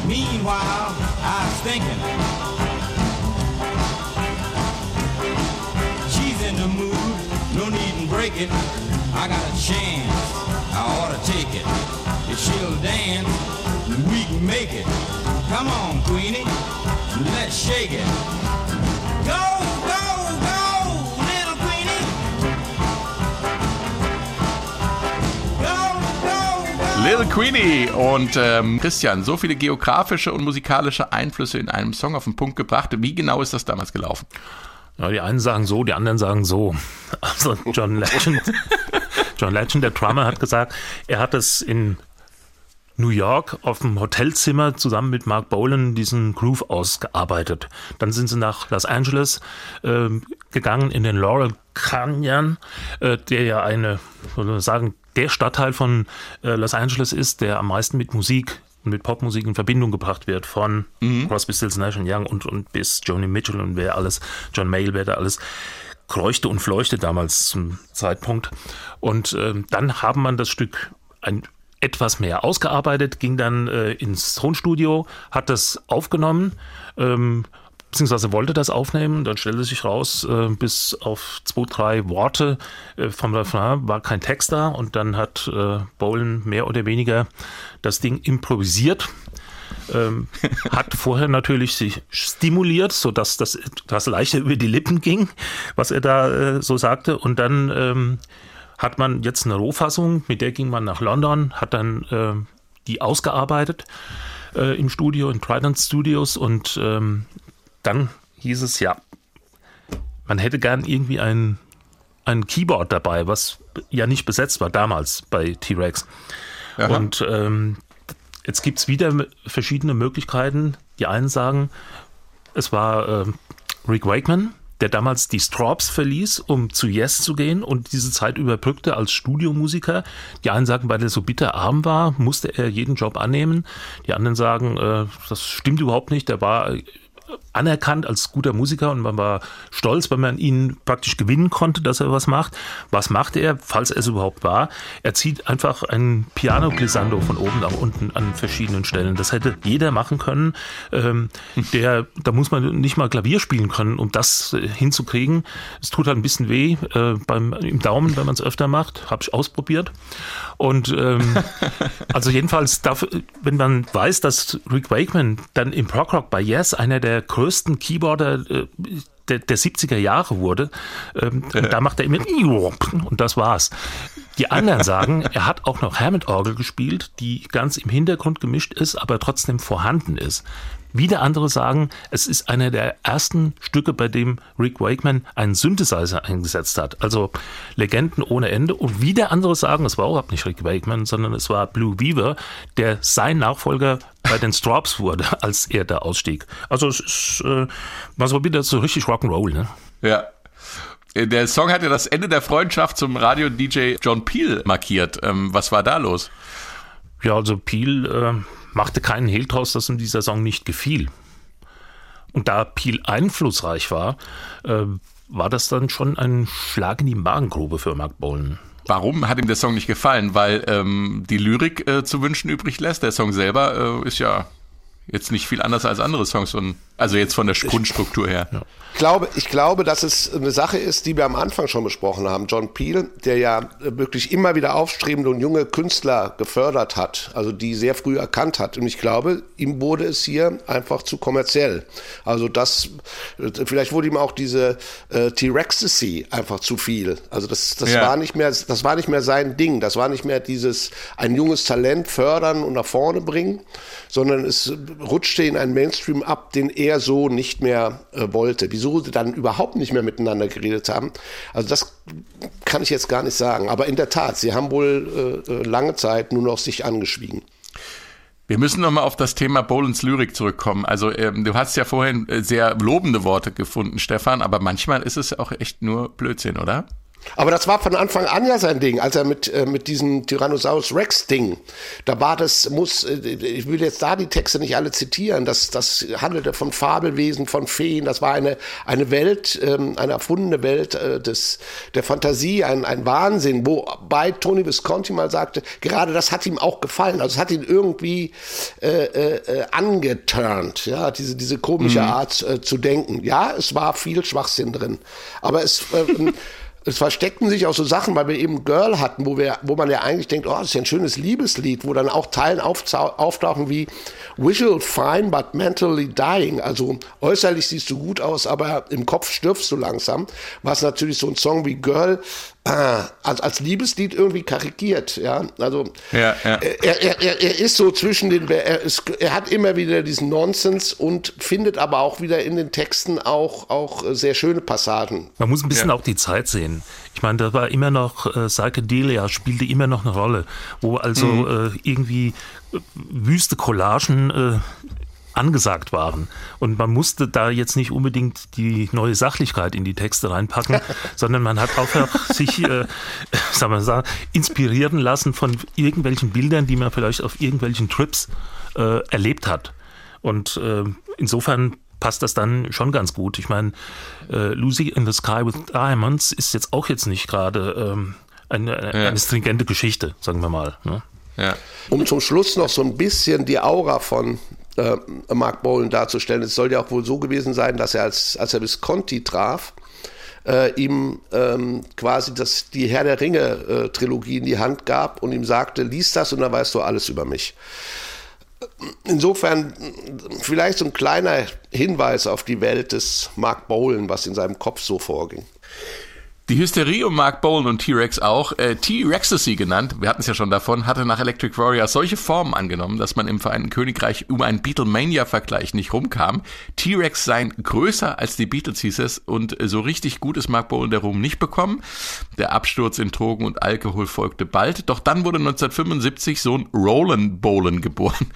Meanwhile, I was thinking, she's in the mood, no need to break it. I got a chance, I ought to take it. If she'll dance, we can make it. Come on, Queenie, let's shake it. Little Queenie und ähm, Christian, so viele geografische und musikalische Einflüsse in einem Song auf den Punkt gebracht. Wie genau ist das damals gelaufen? Ja, die einen sagen so, die anderen sagen so. [laughs] Also John Legend, [laughs] John Legend, der Drummer, hat gesagt, er hat es in New York auf dem Hotelzimmer zusammen mit Mark Bolan diesen Groove ausgearbeitet. Dann sind sie nach Los Angeles äh, gegangen in den Laurel Canyon, äh, der ja eine, sagen, der Stadtteil von äh, Los Angeles ist, der am meisten mit Musik und mit Popmusik in Verbindung gebracht wird, von mhm. Crosby, Stills, Nash Young und, und bis Joni Mitchell und wer alles, John Mayall, wer da alles kreuchte und fleuchte damals zum Zeitpunkt. Und äh, dann haben man das Stück ein etwas mehr ausgearbeitet, ging dann äh, ins Tonstudio, hat das aufgenommen, ähm, beziehungsweise wollte das aufnehmen. Dann stellte sich raus, äh, bis auf zwei, drei Worte äh, vom Refrain war kein Text da und dann hat äh, Bolan mehr oder weniger das Ding improvisiert. Ähm, [laughs] hat vorher natürlich sich stimuliert, sodass das etwas leichter über die Lippen ging, was er da äh, so sagte. Und dann ähm, hat man jetzt eine Rohfassung, mit der ging man nach London, hat dann äh, die ausgearbeitet äh, im Studio, in Trident Studios und ähm, dann hieß es ja, man hätte gern irgendwie ein, ein Keyboard dabei, was ja nicht besetzt war damals bei T-Rex. Und ähm, jetzt gibt es wieder verschiedene Möglichkeiten. Die einen sagen, es war äh, Rick Wakeman, der damals die Strawbs verließ, um zu Yes zu gehen und diese Zeit überbrückte als Studiomusiker. Die einen sagen, weil er so bitter arm war, musste er jeden Job annehmen. Die anderen sagen, äh, das stimmt überhaupt nicht. Der war anerkannt als guter Musiker und man war stolz, wenn man ihn praktisch gewinnen konnte, dass er was macht. Was macht er, falls er es überhaupt war? Er zieht einfach ein Piano Glissando von oben nach unten an verschiedenen Stellen. Das hätte jeder machen können. Ähm, der, da muss man nicht mal Klavier spielen können, um das äh, hinzukriegen. Es tut halt ein bisschen weh äh, beim, im Daumen, wenn man es öfter macht. Habe ich ausprobiert. Und ähm, [laughs] also jedenfalls, dafür, wenn man weiß, dass Rick Wakeman dann im Prog Rock bei Yes einer der größten Keyboarder äh, der, der 70er Jahre wurde, ähm, ja. da macht er immer und das war's. Die anderen [laughs] sagen, er hat auch noch Hammond-Orgel gespielt, die ganz im Hintergrund gemischt ist, aber trotzdem vorhanden ist. Wieder andere sagen, es ist einer der ersten Stücke, bei dem Rick Wakeman einen Synthesizer eingesetzt hat. Also Legenden ohne Ende. Und wieder andere sagen, es war überhaupt nicht Rick Wakeman, sondern es war Blue Weaver, der sein Nachfolger bei den Strawbs wurde, [laughs] als er da ausstieg. Also es ist, äh, war so wieder so richtig Rock'n'Roll. Ne? Ja, der Song hat ja das Ende der Freundschaft zum Radio-DJ John Peel markiert. Ähm, was war da los? Ja, also Peel äh, machte keinen Hehl draus, dass ihm dieser Song nicht gefiel. Und da Peel einflussreich war, äh, war das dann schon ein Schlag in die Magengrube für Mark Bolan. Warum hat ihm der Song nicht gefallen? Weil ähm, die Lyrik äh, zu wünschen übrig lässt. Der Song selber äh, ist ja jetzt nicht viel anders als andere Songs, von, also jetzt von der Grundstruktur her. Ja. Ich glaube, ich glaube, dass es eine Sache ist, die wir am Anfang schon besprochen haben. John Peel, der ja wirklich immer wieder aufstrebende und junge Künstler gefördert hat, also die sehr früh erkannt hat. Und ich glaube, ihm wurde es hier einfach zu kommerziell. Also das, vielleicht wurde ihm auch diese äh, T-Rexacy einfach zu viel. Also das, das ja. war nicht mehr, das war nicht mehr sein Ding. Das war nicht mehr dieses ein junges Talent fördern und nach vorne bringen, sondern es rutschte in einen Mainstream ab, den er so nicht mehr äh, wollte. Wieso sie dann überhaupt nicht mehr miteinander geredet haben, also das kann ich jetzt gar nicht sagen. Aber in der Tat, sie haben wohl äh, äh lange Zeit nur noch sich angeschwiegen. Wir müssen nochmal auf das Thema Bolens Lyrik zurückkommen. Also ähm, du hast ja vorhin äh, sehr lobende Worte gefunden, Stefan, aber manchmal ist es auch echt nur Blödsinn, oder? Aber das war von Anfang an ja sein Ding, als er mit, äh, mit diesem Tyrannosaurus Rex Ding, da war das, muss, äh, ich will jetzt da die Texte nicht alle zitieren, das, das handelte von Fabelwesen, von Feen, das war eine, eine Welt, ähm, eine erfundene Welt äh, des, der Fantasie, ein, ein Wahnsinn, wobei Tony Visconti mal sagte, gerade das hat ihm auch gefallen, also es hat ihn irgendwie äh, äh, angeturnt, ja, diese, diese komische mhm. Art äh, zu denken. Ja, es war viel Schwachsinn drin, aber es, äh, [laughs] es versteckten sich auch so Sachen, weil wir eben Girl hatten, wo wir, wo man ja eigentlich denkt, oh, das ist ja ein schönes Liebeslied, wo dann auch Teilen auftauchen wie Visual fine, but mentally dying. Also äußerlich siehst du gut aus, aber im Kopf stirbst du langsam. Was natürlich so ein Song wie Girl äh, als, als Liebeslied irgendwie karikiert, ja. Also ja, ja. Er, er, er, er ist so zwischen den, er, ist, er hat immer wieder diesen Nonsens und findet aber auch wieder in den Texten auch, auch sehr schöne Passagen. Man muss ein bisschen ja. auch die Zeit sehen. Ich meine, da war immer noch, äh, Psychedelia spielte immer noch eine Rolle, wo also mhm. äh, irgendwie äh, wüste Collagen äh, angesagt waren. Und man musste da jetzt nicht unbedingt die neue Sachlichkeit in die Texte reinpacken, [laughs] sondern man hat auch sich, äh, sagen wir sagen, inspirieren lassen von irgendwelchen Bildern, die man vielleicht auf irgendwelchen Trips äh, erlebt hat. Und äh, insofern passt das dann schon ganz gut. Ich meine, äh, Lucy in the Sky with Diamonds ist jetzt auch jetzt nicht gerade ähm, eine, eine, ja. eine stringente Geschichte, sagen wir mal. Ne? Ja. Um zum Schluss noch so ein bisschen die Aura von äh, Mark Bolan darzustellen. Es soll ja auch wohl so gewesen sein, dass er als, als er Visconti traf, äh, ihm ähm, quasi das, die Herr der Ringe-Trilogie äh, in die Hand gab und ihm sagte, lies das und dann weißt du alles über mich. Insofern vielleicht so ein kleiner Hinweis auf die Welt des Mark Bolan, was in seinem Kopf so vorging. Die Hysterie um Mark Bolan und T-Rex auch, äh, T-Rexacy genannt, wir hatten es ja schon davon, hatte nach Electric Warrior solche Formen angenommen, dass man im Vereinten Königreich um einen Beatlemania-Vergleich nicht rumkam. T-Rex seien größer als die Beatles hieß es und so richtig gut ist Mark Bolan der Ruhm nicht bekommen. Der Absturz in Drogen und Alkohol folgte bald, doch dann wurde 1975 Sohn Roland Bolan geboren.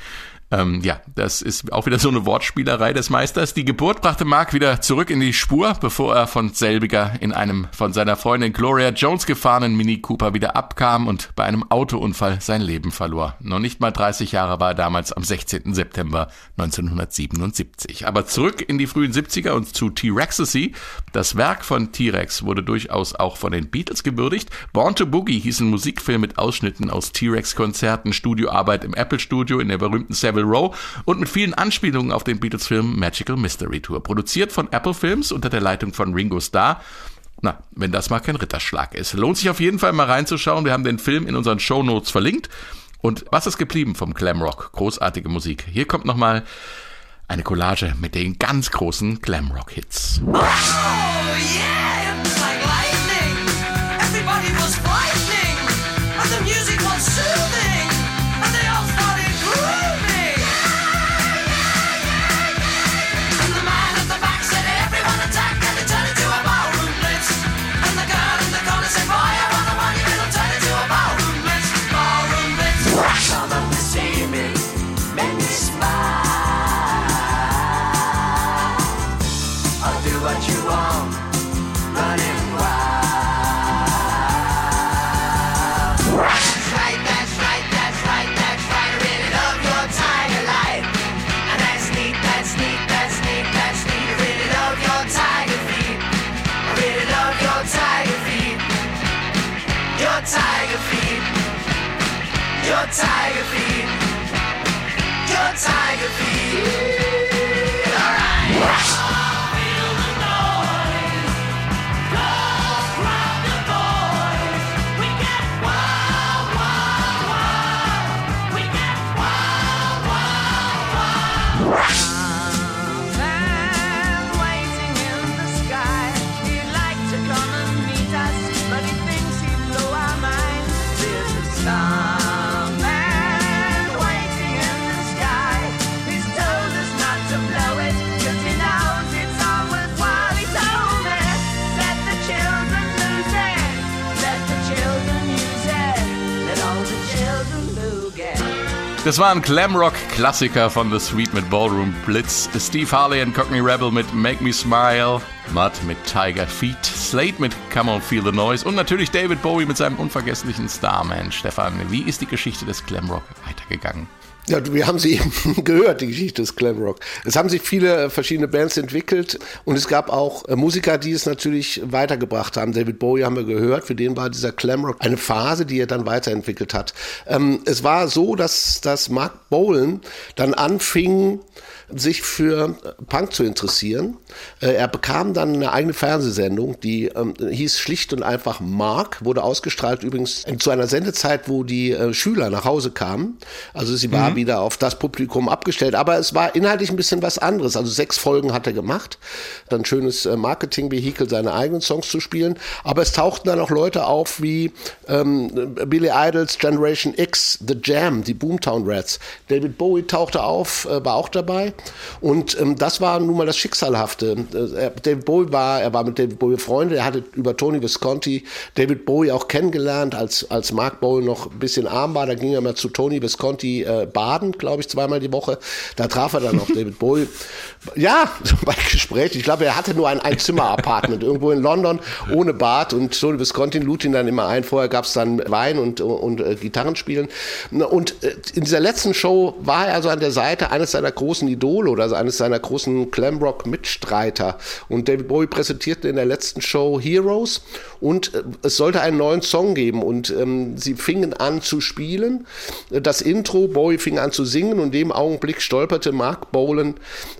Ähm, ja, das ist auch wieder so eine Wortspielerei des Meisters. Die Geburt brachte Mark wieder zurück in die Spur, bevor er von selbiger in einem von seiner Freundin Gloria Jones gefahrenen Mini Cooper wieder abkam und bei einem Autounfall sein Leben verlor. Noch nicht mal 30 Jahre war er damals am 16. September 1977. Aber zurück in die frühen 70er und zu T-Rexacy. Das Werk von T-Rex wurde durchaus auch von den Beatles gewürdigt. Born to Boogie hieß ein Musikfilm mit Ausschnitten aus T-Rex-Konzerten, Studioarbeit im Apple-Studio in der berühmten Savile Savile Row und mit vielen Anspielungen auf den Beatles-Film Magical Mystery Tour. Produziert von Apple Films unter der Leitung von Ringo Starr. Na, wenn das mal kein Ritterschlag ist. Lohnt sich auf jeden Fall mal reinzuschauen. Wir haben den Film in unseren Show Notes verlinkt. Und was ist geblieben vom Glamrock? Großartige Musik. Hier kommt nochmal eine Collage mit den ganz großen Glamrock-Hits. Oh, yeah, Das war ein Glamrock-Klassiker von The Sweet mit Ballroom Blitz, Steve Harley and Cockney Rebel mit Make Me Smile, Mudd mit Tiger Feet, Slate mit Come On Feel the Noise und natürlich David Bowie mit seinem unvergesslichen Starman. Stefan, wie ist die Geschichte des Glamrock weitergegangen? Ja, wir haben sie [laughs] eben gehört, die Geschichte des Glamrock. Es haben sich viele äh, verschiedene Bands entwickelt und es gab auch äh, Musiker, die es natürlich weitergebracht haben. David Bowie haben wir gehört, für den war dieser Glamrock eine Phase, die er dann weiterentwickelt hat. Ähm, es war so, dass, dass Mark Bolan dann anfing, sich für Punk zu interessieren. Äh, Er bekam dann eine eigene Fernsehsendung, die ähm, hieß schlicht und einfach Mark, wurde ausgestrahlt übrigens zu einer Sendezeit, wo die äh, Schüler nach Hause kamen. Also sie war wieder auf das Publikum abgestellt, aber es war inhaltlich ein bisschen was anderes. Also sechs Folgen hat er gemacht, dann schönes äh, Marketing-Vehikel, seine eigenen Songs zu spielen. Aber es tauchten dann auch Leute auf wie ähm, Billy Idols, Generation X, The Jam, die Boomtown Rats. David Bowie tauchte auf, äh, war auch dabei. Und ähm, das war nun mal das Schicksalhafte. Äh, David Bowie war, er war mit David Bowie befreundet, er hatte über Tony Visconti David Bowie auch kennengelernt, als, als Mark Bowie noch ein bisschen arm war. Da ging er mal zu Tony Visconti äh, baden, glaube ich, zweimal die Woche. Da traf er dann auch [laughs] David Bowie. Ja, [laughs] bei Gespräch. Ich glaube, er hatte nur ein Einzimmer-Apartment irgendwo in London ohne Bad und Tony Visconti lud ihn dann immer ein. Vorher gab es dann Wein und, und äh, Gitarrenspielen. Und äh, in dieser letzten Show war er also an der Seite eines seiner großen Idole oder eines seiner großen Glamrock-Mitstreiter. Und David Bowie präsentierte in der letzten Show Heroes und äh, es sollte einen neuen Song geben und ähm, sie fingen an zu spielen. Das Intro, Bowie fing an zu singen und in dem Augenblick stolperte Mark Bolan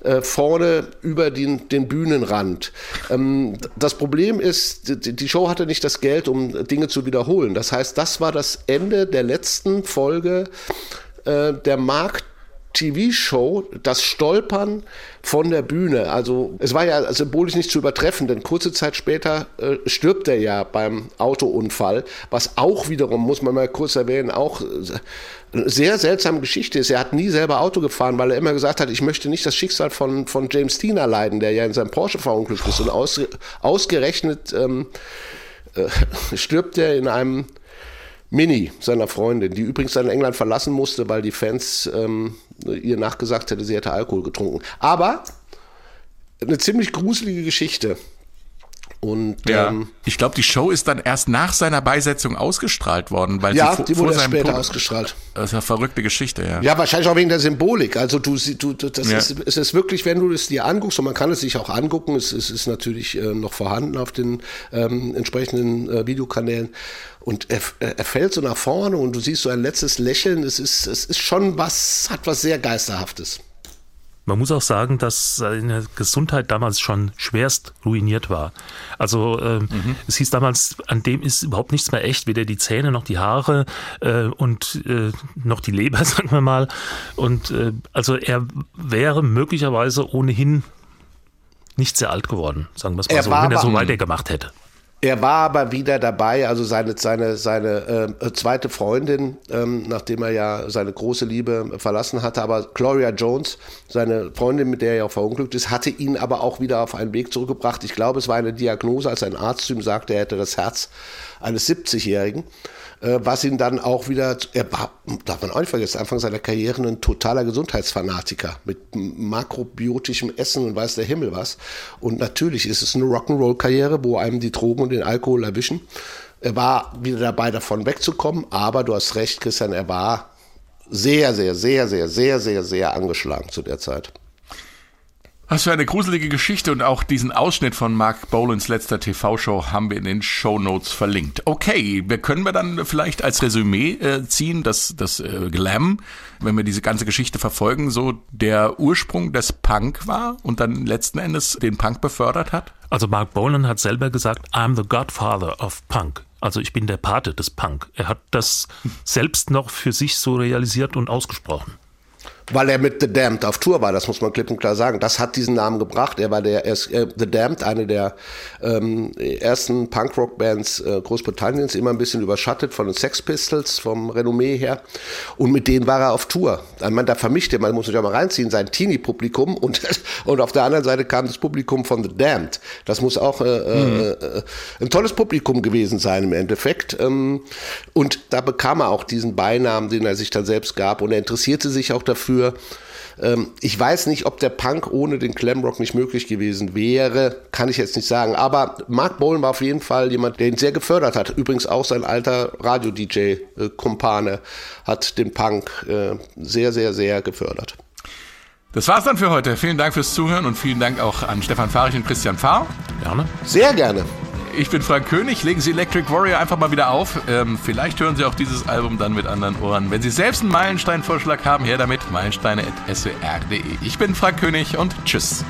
äh, vorne über den, den Bühnenrand. Ähm, das Problem ist, die, Show hatte nicht das Geld, um Dinge zu wiederholen. Das heißt, das war das Ende der letzten Folge äh, der Mark TV-Show, das Stolpern von der Bühne. Also es war ja symbolisch nicht zu übertreffen, denn kurze Zeit später äh, stirbt er ja beim Autounfall, was auch wiederum, muss man mal kurz erwähnen, auch äh, eine sehr seltsame Geschichte ist. Er hat nie selber Auto gefahren, weil er immer gesagt hat, ich möchte nicht das Schicksal von, von James Dean erleiden, der ja in seinem Porsche verunglückt ist. Und aus, ausgerechnet ähm, äh, [laughs] stirbt er in einem Mini seiner Freundin, die übrigens dann England verlassen musste, weil die Fans ähm, ihr nachgesagt hätte, sie hätte Alkohol getrunken. Aber eine ziemlich gruselige Geschichte. Und ähm, ich glaube, die Show ist dann erst nach seiner Beisetzung ausgestrahlt worden, weil ja, sie vo- die vor wurde erst seinem später Tod- ausgestrahlt. Das ist eine verrückte Geschichte, ja. Ja, wahrscheinlich auch wegen der Symbolik. Also du du- das Ja. ist, es ist wirklich, wenn du es dir anguckst, und man kann es sich auch angucken, es, es ist natürlich äh, noch vorhanden auf den ähm, entsprechenden äh, Videokanälen. Und er, er fällt so nach vorne und du siehst so ein letztes Lächeln. Es ist, es ist schon was, hat was sehr Geisterhaftes. Man muss auch sagen, dass seine Gesundheit damals schon schwerst ruiniert war. Also ähm, es hieß damals, an dem ist überhaupt nichts mehr echt, weder die Zähne noch die Haare äh, und äh, noch die Leber, [laughs] sagen wir mal. Und äh, also er wäre möglicherweise ohnehin nicht sehr alt geworden, sagen wir es mal Er so, wenn er so weitergemacht hätte. Er war aber wieder dabei, also seine, seine, seine äh, zweite Freundin, ähm, nachdem er ja seine große Liebe verlassen hatte, aber Gloria Jones, seine Freundin, mit der er auch verunglückt ist, hatte ihn aber auch wieder auf einen Weg zurückgebracht. Ich glaube, es war eine Diagnose, als ein Arzt ihm sagte, er hätte das Herz eines 70-Jährigen, äh, was ihn dann auch wieder, er war, darf man auch nicht vergessen, Anfang seiner Karriere ein totaler Gesundheitsfanatiker mit makrobiotischem Essen und weiß der Himmel was. Und natürlich ist es eine Rock'n'Roll-Karriere, wo einem die Drogen und den Alkohol erwischen. Er war wieder dabei, davon wegzukommen, aber du hast recht, Christian, er war sehr, sehr, sehr, sehr, sehr, sehr, sehr angeschlagen zu der Zeit. Was für eine gruselige Geschichte und auch diesen Ausschnitt von Mark Bolins letzter TV-Show haben wir in den Show Notes verlinkt. Okay, wir können wir dann vielleicht als Resümee äh, ziehen, dass das äh, Glam, wenn wir diese ganze Geschichte verfolgen, so der Ursprung des Punk war und dann letzten Endes den Punk befördert hat? Also Mark Bolan hat selber gesagt, I'm the Godfather of Punk. Also ich bin der Pate des Punk. Er hat das [laughs] selbst noch für sich so realisiert und ausgesprochen. Weil er mit The Damned auf Tour war, das muss man klipp und klar sagen. Das hat diesen Namen gebracht. Er war der er ist, äh, The Damned, eine der ähm, ersten Punkrock-Bands äh, Großbritanniens, immer ein bisschen überschattet von den Sex Pistols, vom Renommee her. Und mit denen war er auf Tour. Ich meine, da vermischt er, man muss sich ja mal reinziehen, sein Teenie-Publikum und, [laughs] und auf der anderen Seite kam das Publikum von The Damned. Das muss auch äh, äh, ein tolles Publikum gewesen sein im Endeffekt. Ähm, und da bekam er auch diesen Beinamen, den er sich dann selbst gab. Und er interessierte sich auch dafür, ähm, ich weiß nicht, ob der Punk ohne den Glamrock nicht möglich gewesen wäre, kann ich jetzt nicht sagen. Aber Mark Bolan war auf jeden Fall jemand, der ihn sehr gefördert hat. Übrigens auch sein alter Radio-DJ-Kumpane hat den Punk äh, sehr, sehr, sehr gefördert. Das war's dann für heute. Vielen Dank fürs Zuhören und vielen Dank auch an Stefan Fahrich und Christian Fahr. Gerne. Sehr gerne. Ich bin Frank König. Legen Sie Electric Warrior einfach mal wieder auf. Ähm, vielleicht hören Sie auch dieses Album dann mit anderen Ohren. Wenn Sie selbst einen Meilenstein-Vorschlag haben, her damit. Meilensteine.swr.de. Ich bin Frank König und tschüss.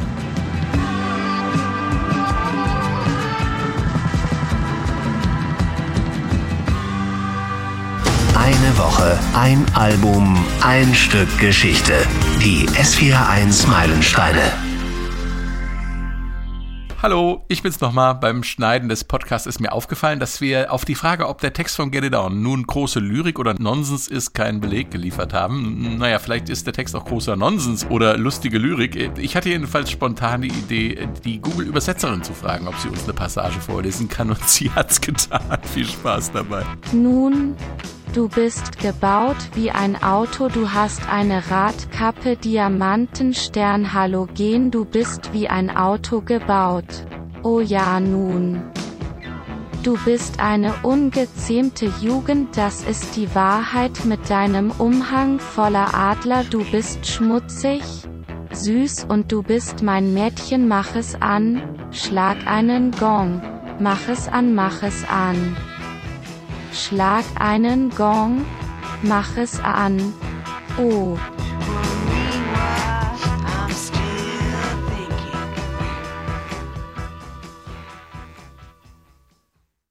Eine Woche, ein Album, ein Stück Geschichte. Die S41 Meilensteine. Hallo, ich bin's nochmal. Beim Schneiden des Podcasts ist mir aufgefallen, dass wir auf die Frage, ob der Text von Get It On nun große Lyrik oder Nonsens ist, keinen Beleg geliefert haben. Naja, vielleicht ist der Text auch großer Nonsens oder lustige Lyrik. Ich hatte jedenfalls spontan die Idee, die Google-Übersetzerin zu fragen, ob sie uns eine Passage vorlesen kann und sie hat's getan. [laughs] Viel Spaß dabei. Nun, du bist gebaut wie ein Auto, du hast eine Radkappe, Diamantenstern, Halogen, du bist wie ein Auto gebaut. Oh ja nun. Du bist eine ungezähmte Jugend, das ist die Wahrheit mit deinem Umhang voller Adler, du bist schmutzig, süß und du bist mein Mädchen, mach es an, schlag einen Gong, mach es an, mach es an. Schlag einen Gong, mach es an. Oh,